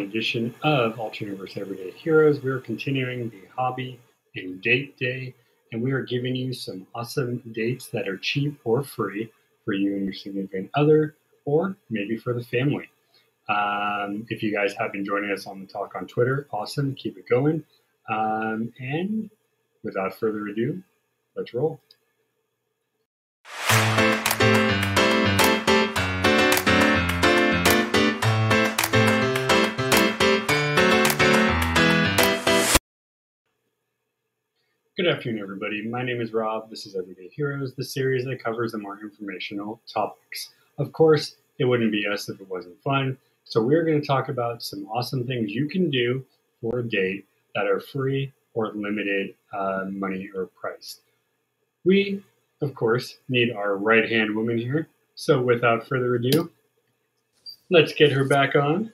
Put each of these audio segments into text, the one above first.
edition of Alternaverse Everyday Heroes. We are continuing the hobby and date day, and we are giving you some awesome dates that are cheap or free for you and your significant other, or maybe for the family. Um, if you guys have been joining us on the talk on Twitter, awesome, keep it going. Um, and without further ado, let's roll. Good afternoon, everybody. My name is Rob. This is Everyday Heroes, the series that covers the more informational topics. Of course, it wouldn't be us if it wasn't fun. So, we're going to talk about some awesome things you can do for a date that are free or limited uh, money or price. We, of course, need our right hand woman here. So, without further ado, let's get her back on.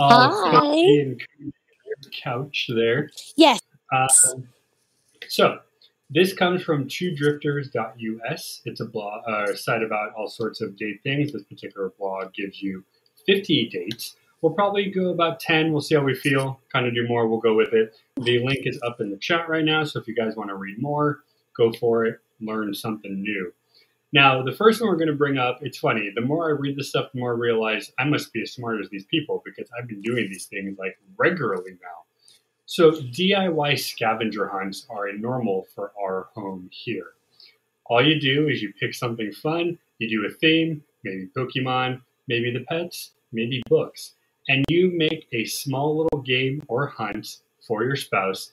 Hi. Couch there. Yes. Um, so this comes from twodrifters.us. It's a blog, uh, site about all sorts of date things. This particular blog gives you 50 dates. We'll probably go about 10. We'll see how we feel. Kind of do more. We'll go with it. The link is up in the chat right now. So if you guys want to read more, go for it. Learn something new. Now, the first one we're going to bring up, it's funny. The more I read this stuff, the more I realize I must be as smart as these people because I've been doing these things like regularly now. So DIY scavenger hunts are a normal for our home here. All you do is you pick something fun, you do a theme, maybe Pokemon, maybe the pets, maybe books, and you make a small little game or hunt for your spouse,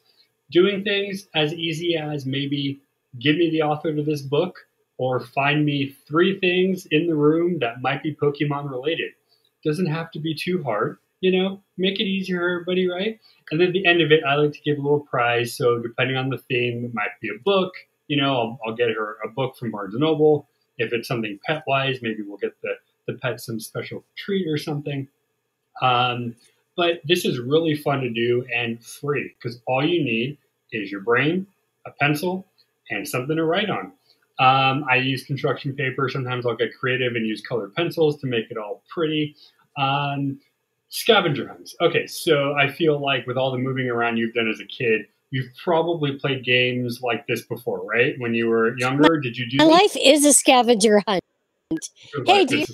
doing things as easy as maybe give me the author to this book or find me three things in the room that might be Pokemon related. Doesn't have to be too hard you know, make it easier for everybody, right? And then at the end of it, I like to give a little prize. So depending on the theme, it might be a book. You know, I'll, I'll get her a book from Barnes and Noble. If it's something pet wise, maybe we'll get the the pet some special treat or something. Um, but this is really fun to do and free because all you need is your brain, a pencil, and something to write on. Um, I use construction paper. Sometimes I'll get creative and use colored pencils to make it all pretty. Um, Scavenger hunts. Okay, so I feel like with all the moving around you've done as a kid, you've probably played games like this before, right? When you were younger, did you do? My life is a scavenger hunt. Hey, do you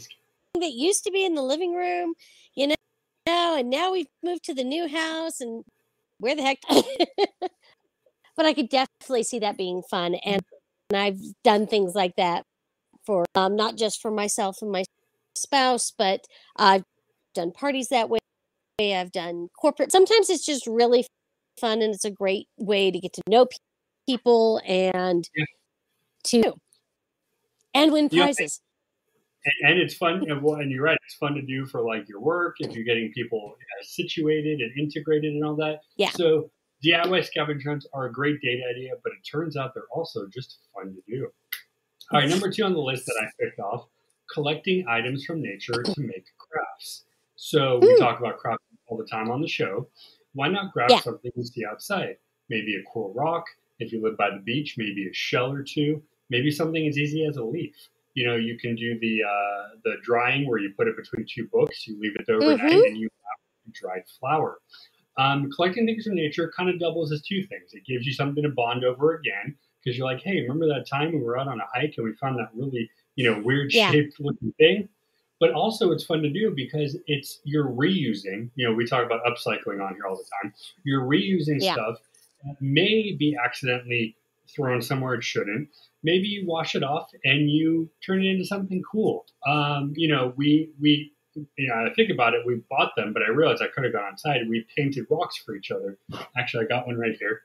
that used to be in the living room, you know, and now we've moved to the new house, and where the heck? but I could definitely see that being fun, and, and I've done things like that for um, not just for myself and my spouse, but I've done parties that way. I've done corporate. Sometimes it's just really fun, and it's a great way to get to know people and Yeah. to and win prizes. and, and it's fun. And, you're right. It's fun to do for like your work if you're getting people uh, situated and integrated and all that. Yeah. So DIY scavenger hunts are a great date idea, but it turns out they're also just fun to do. All right, number two on the list that I picked off: collecting items from nature to make crafts. So we Hmm. talk about crafts all the time on the show. Why not grab Yeah. something you see outside? Maybe a cool rock. If you live by the beach, maybe a shell or two. Maybe something as easy as a leaf. You know, you can do the uh, the drying where you put it between two books. You leave it there overnight, Mhm. and you have a dried flower. Um, collecting things from nature kind of doubles as two things. It gives you something to bond over again because you're like, hey, remember that time we were out on a hike and we found that really, you know, weird Yeah. shaped looking thing? But also, it's fun to do because it's you're reusing. You know, we talk about upcycling on here all the time. You're reusing Yeah. stuff that may be accidentally thrown somewhere it shouldn't. Maybe you wash it off and you turn it into something cool. Um, you know, we we you know, I think about it, we bought them, but I realized I could have gone outside. We painted rocks for each other. Actually, I got one right here.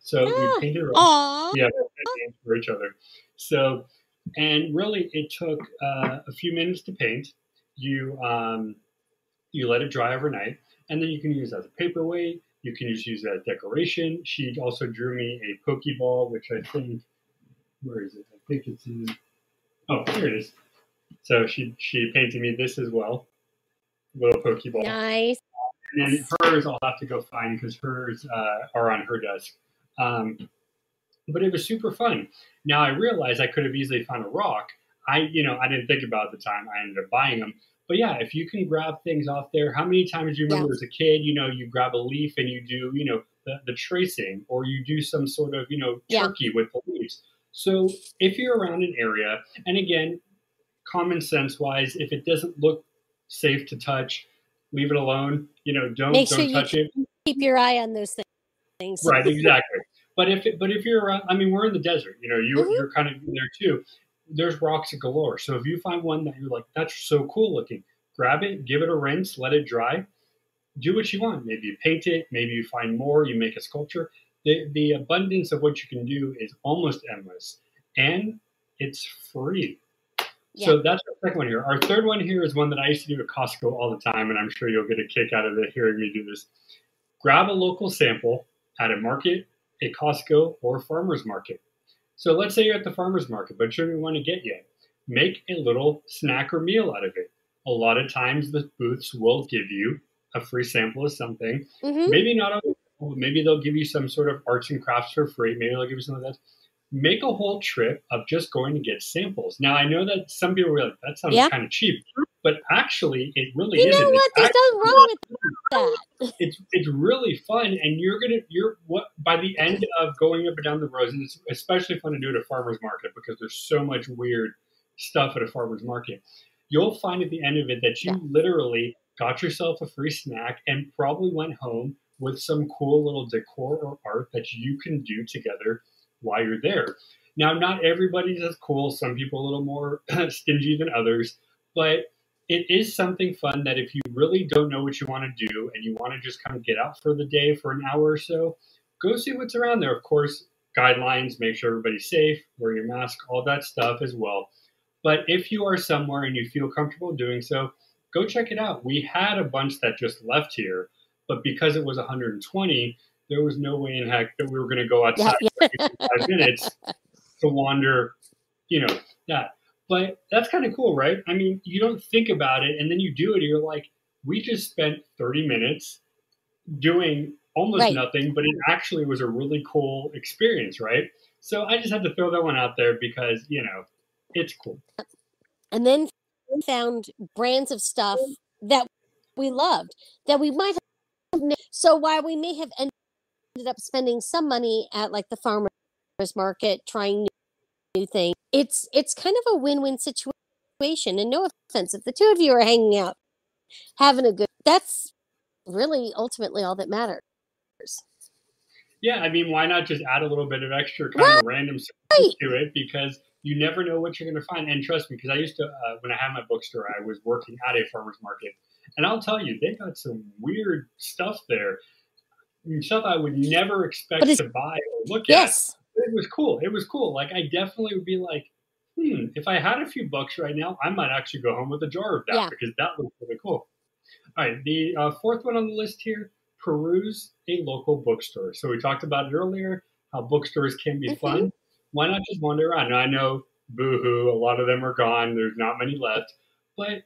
So Ah, we painted rocks Aw. yeah, for each other. So, and really, it took uh, a few minutes to paint. You um, you let it dry overnight, and then you can use as a paperweight. You can just use as decoration. She also drew me a Pokeball, which I think where is it? I think it's in. Oh, here it is. So she she painted me this as well, little Pokeball. Nice. And then hers, I'll have to go find because hers uh, are on her desk. Um, but it was super fun. Now I realized I could have easily found a rock. I, you know, I didn't think about it at the time. I ended up buying them. But yeah, if you can grab things off there, how many times do you remember Yeah. as a kid, you know, you grab a leaf and you do, you know, the, the tracing or you do some sort of, you know, Yeah. turkey with the leaves. So if you're around an area, and again, common sense wise, if it doesn't look safe to touch, leave it alone. You know, don't Make don't you touch it. Keep your eye on those things. Right, exactly. But if it, but if you're around, I mean, we're in the desert. You know, you Mhm. you're kind of there too. There's rocks galore. So if you find one that you're like, that's so cool looking, grab it, give it a rinse, let it dry, do what you want. Maybe you paint it, maybe you find more, you make a sculpture. The the abundance of what you can do is almost endless, and it's free. So that's our second one here. Our third one here is one that I used to do at Costco all the time, and I'm sure you'll get a kick out of it hearing me do this. Grab a local sample at a market, a Costco, or farmer's market. So let's say you're at the farmer's market, but you don't want to get yet. Make a little snack or meal out of it. A lot of times the booths will give you a free sample of something. hmm Maybe not maybe they'll give you some sort of arts and crafts for free. Maybe they'll give you some of that. Make a whole trip of just going to get samples. Now I know that some people are like, that sounds Yeah. kind of cheap, but actually it really You isn't. know what? There's nothing wrong with that. it's it's really fun and you're gonna you're what by the end of going up and down the roads and it's especially fun to do at a farmer's market because there's so much weird stuff at a farmer's market you'll find at the end of it that you Yeah. literally got yourself a free snack and probably went home with some cool little decor or art that you can do together while you're there now not everybody's as cool some people a little more stingy than others but it is something fun that if you really don't know what you want to do and you want to just kind of get out for the day for an hour or so, go see what's around there. Of course, guidelines, make sure everybody's safe, wear your mask, all that stuff as well. But if you are somewhere and you feel comfortable doing so, go check it out. We had a bunch that just left here, but because it was 120, there was no way in heck that we were going to go outside Yeah, for five minutes to wander, you know, that. But that's kind of cool, right? I mean, you don't think about it, and then you do it, and you're like, we just spent 30 minutes doing almost Right. nothing, but it actually was a really cool experience, right? So I just had to throw that one out there because, you know, it's cool. and then found brands of stuff that we loved that we might have so while we may have ended up spending some money at like the farmers market trying new, new things it's it's kind of a win-win situation and no offense if the two of you are hanging out having a good that's really ultimately all that matters Yeah, I mean, why not just add a little bit of extra kind of random Right. to it because you never know what you're going to find. And trust me, because I used to, uh, when I had my bookstore, I was working at a farmer's market. And I'll tell you, they got some weird stuff there. Stuff I would never expect to buy or look at. yes It was cool. It was cool. Like, I definitely would be like, hmm, if I had a few bucks right now, I might actually go home with a jar of that Yeah. because that looks really cool. All right, the uh, fourth one on the list here peruse a local bookstore. So we talked about it earlier how bookstores can be Mhm. fun. Why not just wander around? Now, I know, boohoo, a lot of them are gone. There's not many left. But,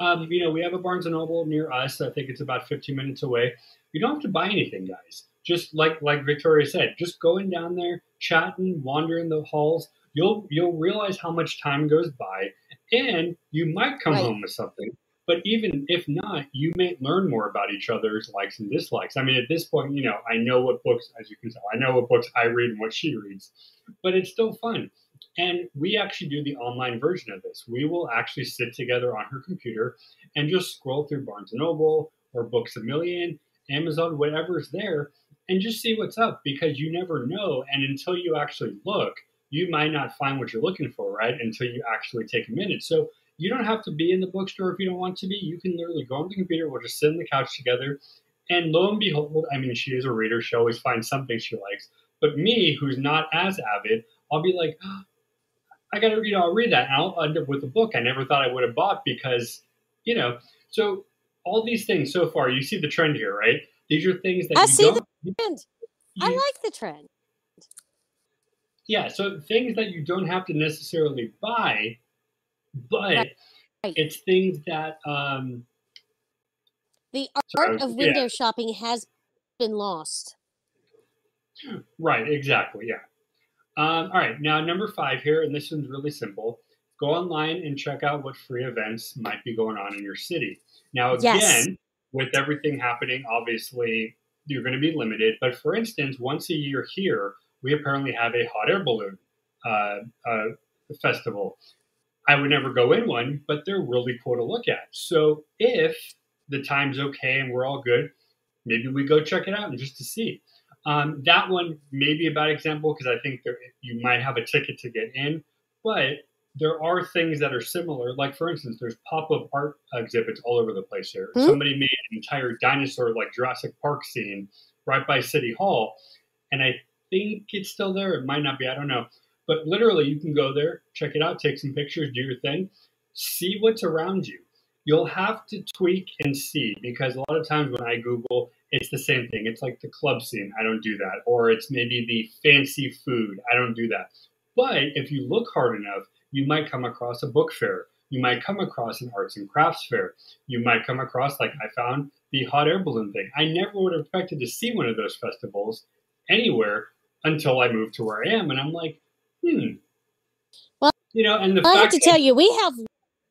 um, you know, we have a Barnes & Noble near us. I think it's about 15 minutes away. You don't have to buy anything, guys. Just like like Victoria said, just going down there, chatting, wandering the halls. You'll you'll realize how much time goes by, and you might come Right. home with something. But even if not, you may learn more about each other's likes and dislikes. I mean, at this point, you know, I know what books, as you can tell, I know what books I read and what she reads, but it's still fun. And we actually do the online version of this. We will actually sit together on her computer and just scroll through Barnes and Noble or Books a Million, Amazon, whatever's there, and just see what's up because you never know. And until you actually look, you might not find what you're looking for, right? Until you actually take a minute. So you don't have to be in the bookstore if you don't want to be. You can literally go on the computer. We'll just sit on the couch together. And lo and behold, I mean, she is a reader. She always finds something she likes. But me, who's not as avid, I'll be like, "Ah, I got to, you know, I'll read that. And I'll end up with a book I never thought I would have bought because, you know, so all these things so far, you see the trend here, right? These are things that I you see don't. trend. i like the trend yeah, so things that you don't have to necessarily buy, but Right. It's things that um, the Sorry, art of yeah. window shopping has been lost Right, exactly, yeah. Um, all right, now number five here, and this one's really simple. go online and check out what free events might be going on in your city. Now, again, Yes. with everything happening, obviously you're going to be limited. But for instance, once a year here, we apparently have a hot air balloon uh, uh, festival. I would never go in one, but they're really cool to look at. So if the time's okay and we're all good, maybe we go check it out and just to see. Um, that one may be a bad example because I think there, you might have a ticket to get in, but there are things that are similar. Like for instance, there's pop-up art exhibits all over the place here. Hmm. Somebody made an entire dinosaur like Jurassic Park scene right by City Hall, and I think it's still there. It might not be. I don't know. But literally, you can go there, check it out, take some pictures, do your thing, see what's around you. You'll have to tweak and see because a lot of times when I Google, it's the same thing. It's like the club scene. I don't do that. Or it's maybe the fancy food. I don't do that. But if you look hard enough, you might come across a book fair. You might come across an arts and crafts fair. You might come across, like I found, the hot air balloon thing. I never would have expected to see one of those festivals anywhere until I moved to where I am. And I'm like, hmm. Well, you know, and the I have to tell you, we have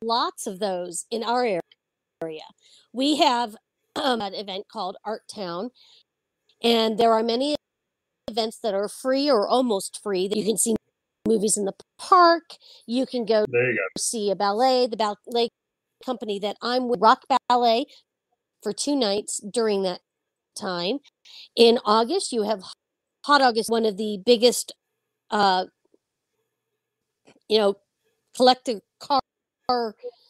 lots of those in our area. We have um, an event called Art Town, and there are many events that are free or almost free. That you can see movies in the park. You can go there you go. see a ballet. The ballet company that I'm with, Rock Ballet, for two nights during that time. In August, you have Hot August, one of the biggest, uh, you know, collective car.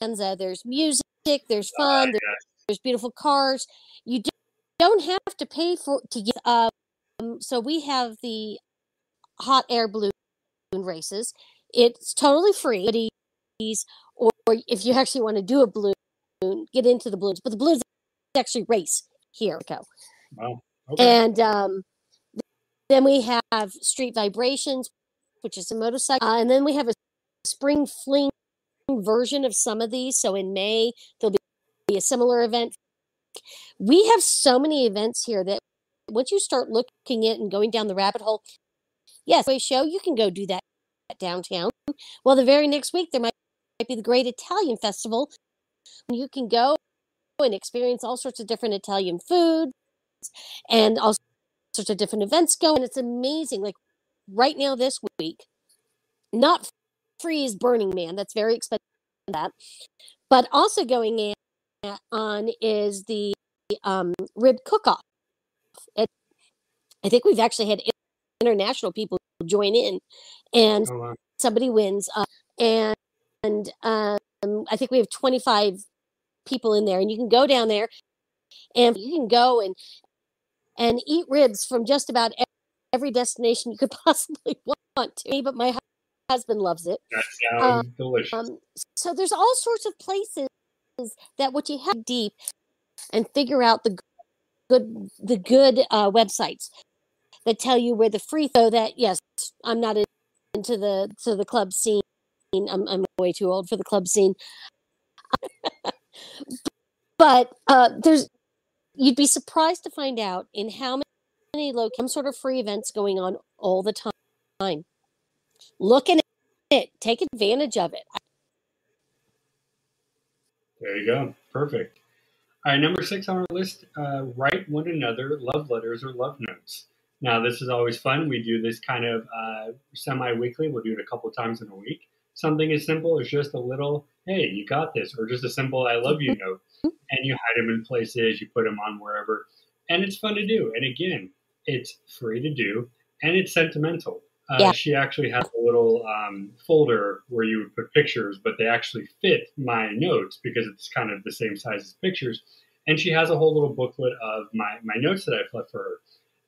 And, uh, there's music, there's fun, there- there's beautiful cars. You do- don't have to pay for to get. Um, so we have the hot air balloon races. It's totally free. These, or if you actually want to do a balloon, get into the balloons. But the balloons actually race here. Go. Wow. Okay. And um, then we have Street Vibrations, which is a motorcycle. Uh, and then we have a spring fling version of some of these. So in May, there'll be a similar event. We have so many events here that once you start looking at and going down the rabbit hole, yes, show, you can go do that downtown. Well, the very next week, there might, might be the Great Italian Festival. You can go and experience all sorts of different Italian foods and all sorts of different events going. It's amazing. Like right now, this week, not free is Burning Man. That's very expensive. That, but also going in, on is the um, rib cook-off. It, I think we've actually had international people join in, and Oh, wow. somebody wins. Uh, and and um, I think we have 25 people in there, and you can go down there, and you can go and and eat ribs from just about every destination you could possibly want to. But my husband loves it. That sounds delicious. Um, so there's all sorts of places that what you have deep and figure out the good the good uh, websites that tell you where the free so that yes I'm not into the to the club scene I'm I'm way too old for the club scene but uh, there's you'd be surprised to find out in how many local some sort of free events going on all the time look at it take advantage of it There you go. Perfect. All right, number six on our list uh, write one another love letters or love notes. Now, this is always fun. We do this kind of uh, semi weekly, we'll do it a couple times in a week. Something as simple as just a little, hey, you got this, or just a simple I love you note. And you hide them in places, you put them on wherever. And it's fun to do. And again, it's free to do and it's sentimental. Uh, Yeah. She actually has a little um, folder where you would put pictures, but they actually fit my notes because it's kind of the same size as pictures. And she has a whole little booklet of my, my notes that I've left for her.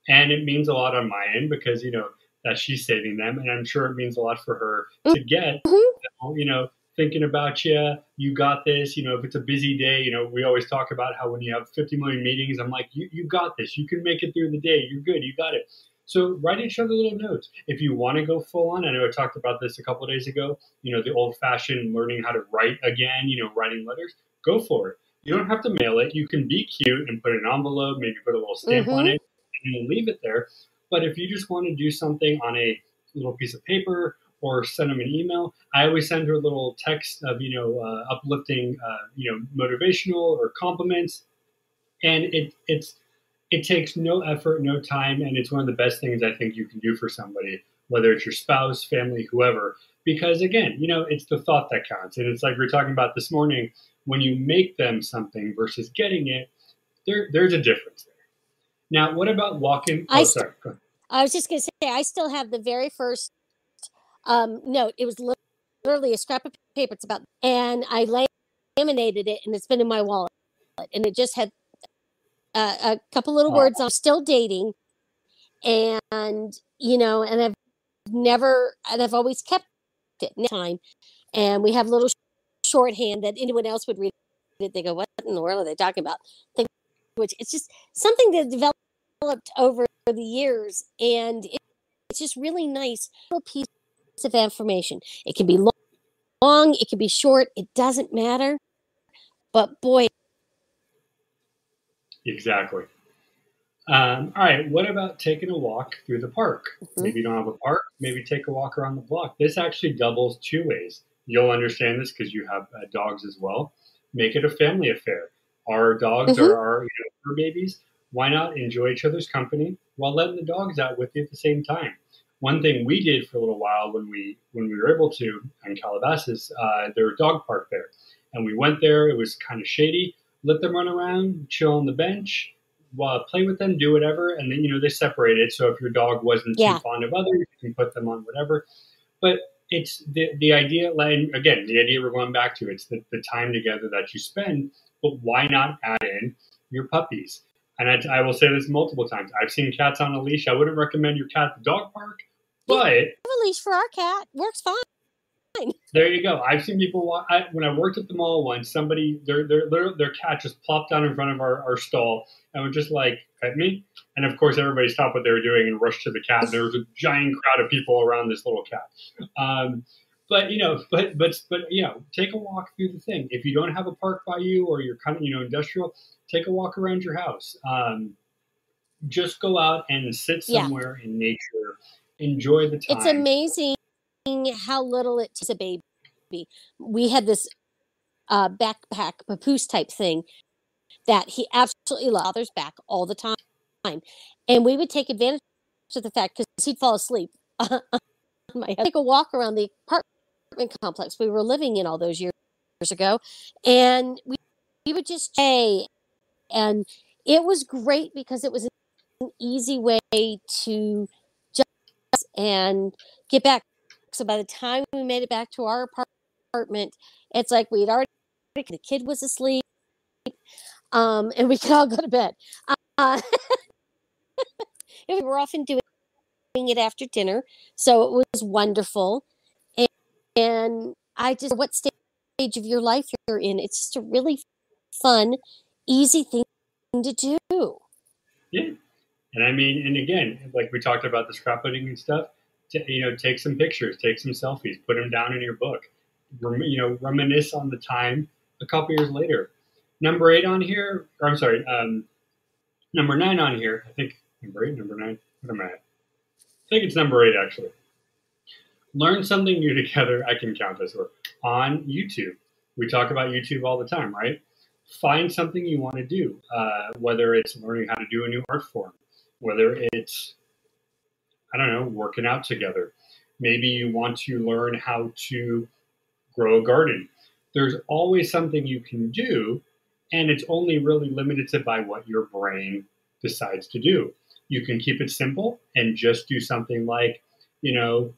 And it means a lot on my end because, you know, that she's saving them. And I'm sure it means a lot for her to get, Mhm. you know, thinking about you. You got this. You know, if it's a busy day, you know, we always talk about how when you have 50 million meetings, I'm like, you, you got this. You can make it through the day. You're good. You got it. So write each other little notes. If you want to go full on, I know I talked about this a couple of days ago. You know, the old fashioned learning how to write again. You know, writing letters. Go for it. You don't have to mail it. You can be cute and put an envelope, maybe put a little stamp on Mhm. it, and leave it there. But if you just want to do something on a little piece of paper or send them an email. I always send her a little text of you know uh, uplifting, uh, you know, motivational or compliments, and it it's it takes no effort, no time, and it's one of the best things I think you can do for somebody, whether it's your spouse, family, whoever. Because again, you know, it's the thought that counts, and it's like we are talking about this morning. When you make them something versus getting it, there there's a difference there. Now, what about walking? I oh, st- sorry. I was just going to say, I still have the very first um, note. It was literally a scrap of paper. It's about, and I laminated it, and it's been in my wallet, and it just had uh, a couple little words. I'm still dating, and you know, and I've never, and I've always kept it in time. And we have little shorthand that anyone else would read it. They go, "What in the world are they talking about?" Which it's just something that developed over the years, and it, it's just really nice little piece of information. It can be lo- long, it can be short. It doesn't matter. But boy, Exactly. Um, all right. What about taking a walk through the park? Mhm. Maybe you don't have a park. Maybe take a walk around the block. This actually doubles two ways. You'll understand this because you have uh, dogs as well. Make it a family affair. Our dogs Mhm. are our you know, babies. Why not enjoy each other's company while letting the dogs out with you at the same time? One thing we did for a little while when we when we were able to in Calabasas, uh, there was a dog park there, and we went there. It was kind of shady. Let them run around, chill on the bench, while play with them, do whatever, and then you know they separate it. So if your dog wasn't Yeah. too fond of others, you can put them on whatever. But it's the the idea. Like again, the idea we're going back to. It's the, the time together that you spend. But why not add in your puppies? And I, I will say this multiple times. I've seen cats on a leash. I wouldn't recommend your cat at the dog park, but have a leash for our cat. Works fine. There you go. I've seen people wa- I, when I worked at the mall once. Somebody their their their, their cat just plopped down in front of our, our stall and was just like at me. And of course, everybody stopped what they were doing and rushed to the cat. And there was a giant crowd of people around this little cat. Um, but you know, but but but you know, take a walk through the thing. If you don't have a park by you or you're kind of you know industrial, take a walk around your house. Um, just go out and sit Yeah. somewhere in nature. Enjoy the time. It's amazing how little it takes a baby. We had this uh, backpack papoose type thing that he absolutely loved back all the time, and we would take advantage of the fact because he'd fall asleep. my take a walk around the apartment complex we were living in all those years ago, and we, we would just stay, and it was great because it was an easy way to just and get back. So by the time we made it back to our apartment, it's like we'd already the kid was asleep, um, and we could all go to bed. Uh, we were often doing it after dinner, so it was wonderful. And, and I just what stage of your life you're in, it's just a really fun, easy thing to do. Yeah. And I mean, and again, like we talked about the scrapbooking and stuff, t- you know, take some pictures, take some selfies, put them down in your book. Rem- you know, reminisce on the time a couple years later. Number eight on here, or I'm sorry, um, number nine on here. I think number eight, number nine. What am I at? I think it's number eight actually. Learn something new together. I can count this. Or on YouTube. We talk about YouTube all the time, right? Find something you want to do, uh, whether it's learning how to do a new art form, whether it's I don't know, working out together. Maybe you want to learn how to grow a garden. There's always something you can do, and it's only really limited to by what your brain decides to do. You can keep it simple and just do something like, you know,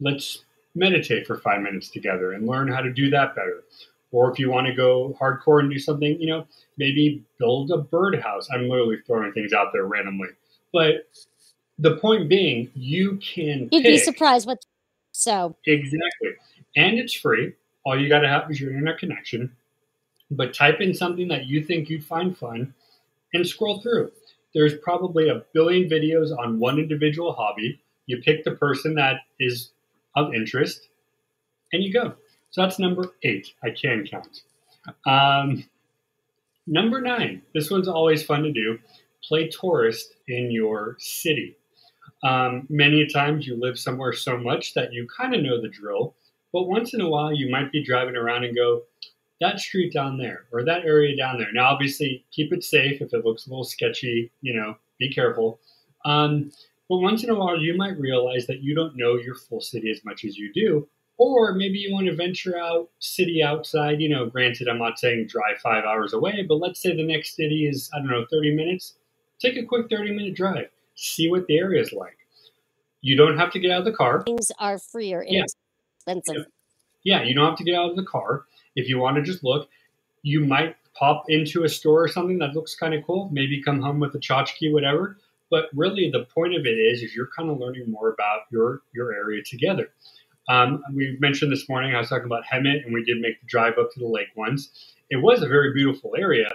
let's meditate for five minutes together and learn how to do that better. Or if you want to go hardcore and do something, you know, maybe build a birdhouse. I'm literally throwing things out there randomly. But the point being, you can You'd be surprised what. So exactly, and it's free. All you got to have is your internet connection. But type in something that you think you'd find fun, and scroll through. There's probably a billion videos on one individual hobby. You pick the person that is of interest, and you go. So that's number eight. I can count. Um, number nine. This one's always fun to do. Play tourist in your city. Um, many times you live somewhere so much that you kind of know the drill, but once in a while you might be driving around and go, that street down there or that area down there. Now, obviously, keep it safe. If it looks a little sketchy, you know, be careful. Um, but once in a while, you might realize that you don't know your full city as much as you do. Or maybe you want to venture out city outside. You know, granted, I'm not saying drive five hours away, but let's say the next city is, I don't know, 30 minutes. Take a quick 30 minute drive, see what the area is like. You don't have to get out of the car. Things are free or Yeah. inexpensive. Yeah, you don't have to get out of the car. If you want to just look, you might pop into a store or something that looks kind of cool. Maybe come home with a tchotchke, whatever. But really, the point of it is, is you're kind of learning more about your your area together. Um, we mentioned this morning I was talking about Hemet, and we did make the drive up to the lake once. It was a very beautiful area.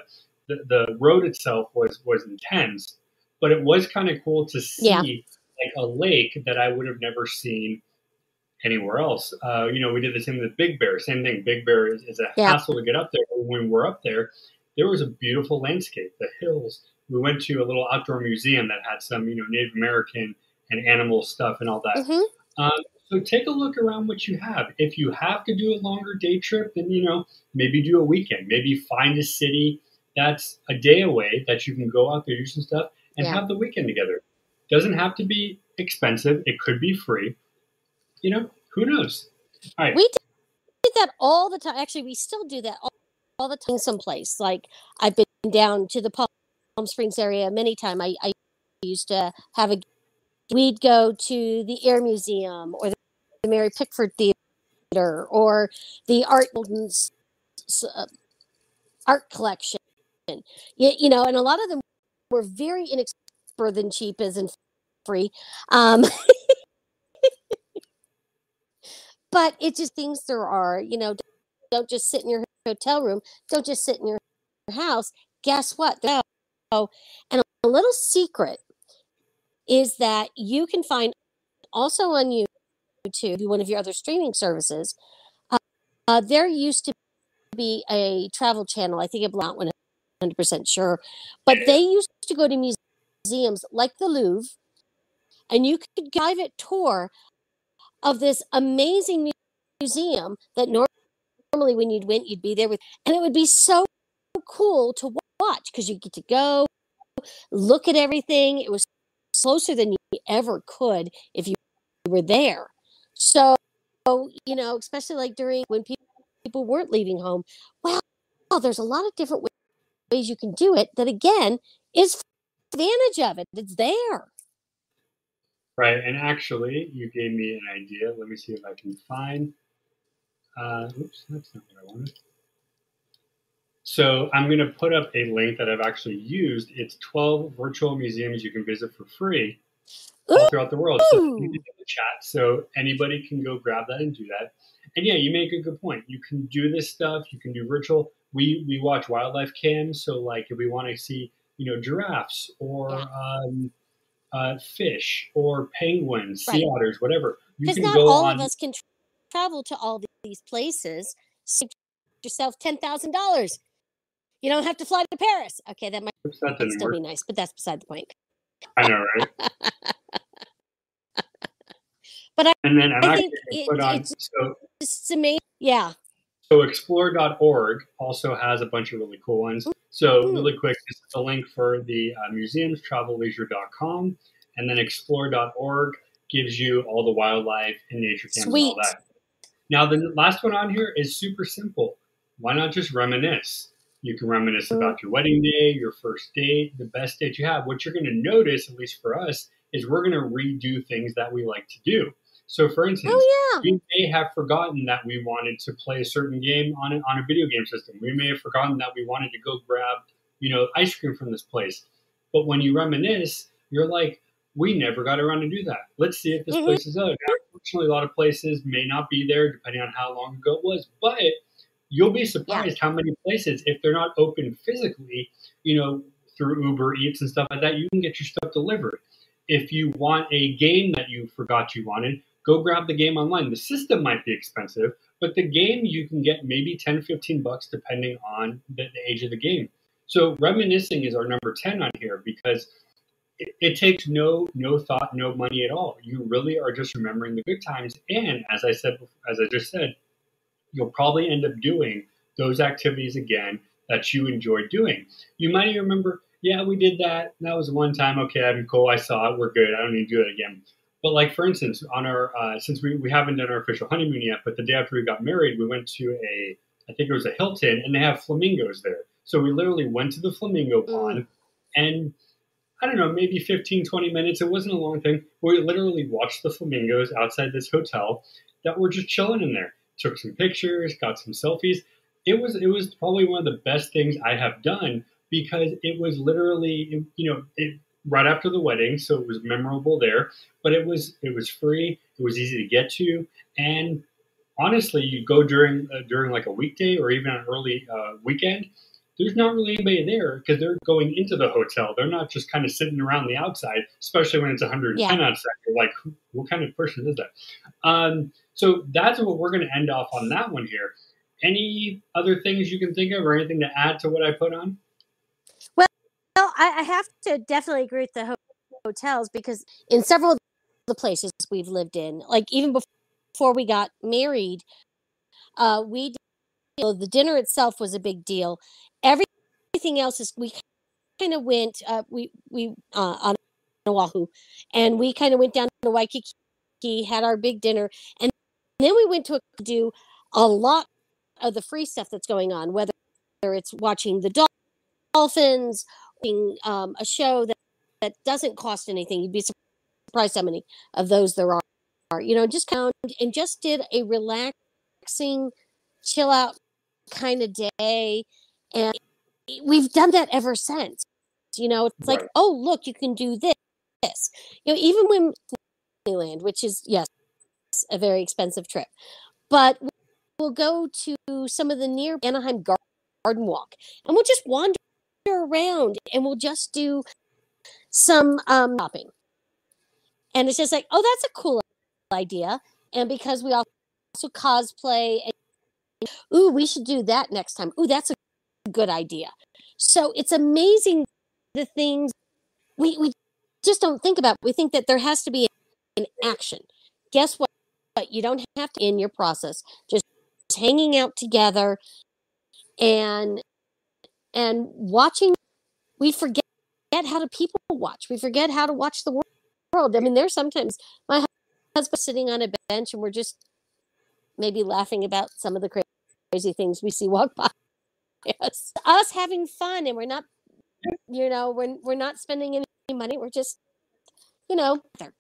The, the road itself was was intense, but it was kind of cool to see Yeah. like a lake that I would have never seen anywhere else. Uh, you know, we did the same with Big Bear. Same thing. Big Bear is, is a Yeah. hassle to get up there. But when we were up there, there was a beautiful landscape, the hills. We went to a little outdoor museum that had some, you know, Native American and animal stuff and all that. hmm Um, so take a look around what you have. If you have to do a longer day trip, then you know maybe do a weekend. Maybe find a city that's a day away that you can go out there do some stuff and Yeah. have the weekend together. Doesn't have to be expensive. It could be free. You know, who knows? All right. We did that all the time. Actually, we still do that all, all the time. Someplace like I've been down to the Palm Springs area many times. I, I used to have a. We'd go to the Air Museum or the Mary Pickford Theater or the Art Golden's uh, art collection. You, you know, and a lot of them were very inexpensive than cheap as and free. Um, but it's just things there are, you know, don't just sit in your hotel room. Don't just sit in your house. Guess what? And a little secret is that you can find also on YouTube, one of your other streaming services. Uh, uh, there used to be a travel channel. I think I'm not 100% sure, but they used to go to museums like the Louvre, and you could give private tour of this amazing museum that normally when you'd went you'd be there with and it would be so cool to watch because you get to go look at everything. It was closer than you ever could if you were there. So you know especially like during when people people weren't leaving home well there's a lot of different ways you can do it that again is advantage of it it's there Right. And actually, you gave me an idea. Let me see if I can find. Uh, oops, that's not what I wanted. So I'm going to put up a link that I've actually used. It's 12 virtual museums you can visit for free all throughout the world. So Ooh. you can in the chat, so anybody can go grab that and do that. And yeah, you make a good point. You can do this stuff. You can do virtual. We we watch wildlife cams. So like if we want to see you know giraffes or Yeah. um, uh, fish or penguins, sea Right. otters, whatever, because not go all on. of us can tra- travel to all these places save yourself $10000 you don't have to fly to paris okay that might that still work. be nice but that's beside the point I know, right? But I- and then I'm I think it- put on it's- so it's amazing yeah So explore.org also has a bunch of really cool ones. So really quick, this is the link for the uh, museums, travelleisure.com, and then explore.org gives you all the wildlife and nature cams and all that. Now the last one on here is super simple. Why not just reminisce? You can reminisce about your wedding day, your first date, the best date you have. What you're going to notice, at least for us, is we're going to redo things that we like to do. So, for instance, oh yeah we may have forgotten that we wanted to play a certain game on a, on a video game system. We may have forgotten that we wanted to go grab, you know, ice cream from this place. But when you reminisce, you're like, we never got around to do that. Let's see if this Mhm. place is out. Unfortunately, a lot of places may not be there depending on how long ago it was, but you'll be surprised how many places, if they're not open physically, you know, through Uber Eats and stuff like that, you can get your stuff delivered. If you want a game that you forgot you wanted, go grab the game online. The system might be expensive, but the game you can get maybe 10, 15 bucks depending on the, the age of the game. So reminiscing is our number 10 on here because it, it takes no no thought, no money at all. You really are just remembering the good times. And as I said, as I just said, you'll probably end up doing those activities again that you enjoy doing. You might remember, yeah, we did that. That was one time. Okay, I'm cool. I saw it. We're good. I don't need to do it again. But like for instance, on our uh, since we, we haven't done our official honeymoon yet, but the day after we got married, we went to a I think it was a Hilton, and they have flamingos there. So we literally went to the flamingo mm. pond, and I don't know, maybe 15, 20 minutes. It wasn't a long thing. We literally watched the flamingos outside this hotel that were just chilling in there. Took some pictures, got some selfies. It was it was probably one of the best things I have done because it was literally you know it right after the wedding, so it was memorable there. But it was it was free. It was easy to get to, and honestly, you go during uh, during like a weekday or even an early uh, weekend. There's not really anybody there because they're going into the hotel. They're not just kind of sitting around the outside, especially when it's 110 yeah. outside. You're like, what kind of person is that? Um, so that's what we're going to end off on that one here. Any other things you can think of or anything to add to what I put on? I, I have to definitely agree with the ho- hotels because in several of the places we've lived in, like even before we got married, uh, we did, the dinner itself was a big deal. Everything else is we kind of went uh, we we uh, on Oahu, and we kind of went down to Waikiki, had our big dinner, and then we went to do a lot of the free stuff that's going on, whether it's watching the dolphins um, a show that, that doesn't cost anything. You'd be surprised how many of those there are. You know, just count and just did a relaxing, chill out kind of day. And we've done that ever since. You know, it's right. like, oh, look, you can do this. this. You know, even when Disneyland, which is, yes, a very expensive trip, but we'll go to some of the near Anaheim Garden Walk and we'll just wander around and we'll just do some um, shopping. And it's just like, oh, that's a cool idea. And because we also cosplay, and, ooh, we should do that next time. Ooh, that's a good idea. So it's amazing the things we, we just don't think about. We think that there has to be an action. Guess what? But you don't have to in your process. Just hanging out together and and watching we forget how to people watch. We forget how to watch the world. I mean there's sometimes my husband sitting on a bench and we're just maybe laughing about some of the crazy things we see walk by yes us having fun and we're not you know we're, we're not spending any money. We're just you know there.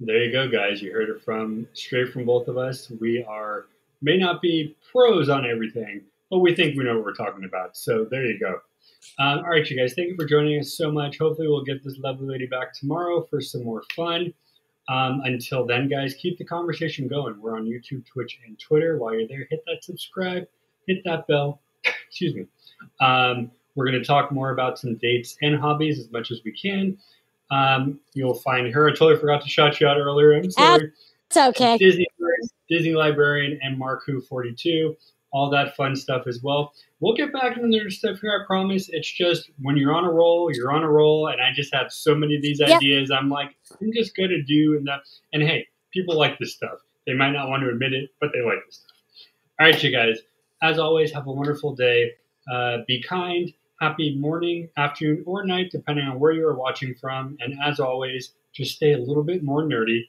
there you go guys. You heard it from straight from both of us. We are may not be pros on everything but we think we know what we're talking about. So there you go. Um, all right, you guys, thank you for joining us so much. Hopefully, we'll get this lovely lady back tomorrow for some more fun. Um, until then, guys, keep the conversation going. We're on YouTube, Twitch, and Twitter. While you're there, hit that subscribe, hit that bell. Excuse me. Um, we're going to talk more about some dates and hobbies as much as we can. Um, you'll find her. I totally forgot to shout you out earlier. I'm sorry. It's okay. Disney, Disney Librarian and Mark Who 42 all that fun stuff as well. We'll get back into the stuff here, I promise. It's just when you're on a roll, you're on a roll, and I just have so many of these yep. ideas. I'm like, I'm just going to do and that. And hey, people like this stuff. They might not want to admit it, but they like this stuff. All right, you guys. As always, have a wonderful day. Uh, be kind. Happy morning, afternoon, or night, depending on where you are watching from. And as always, just stay a little bit more nerdy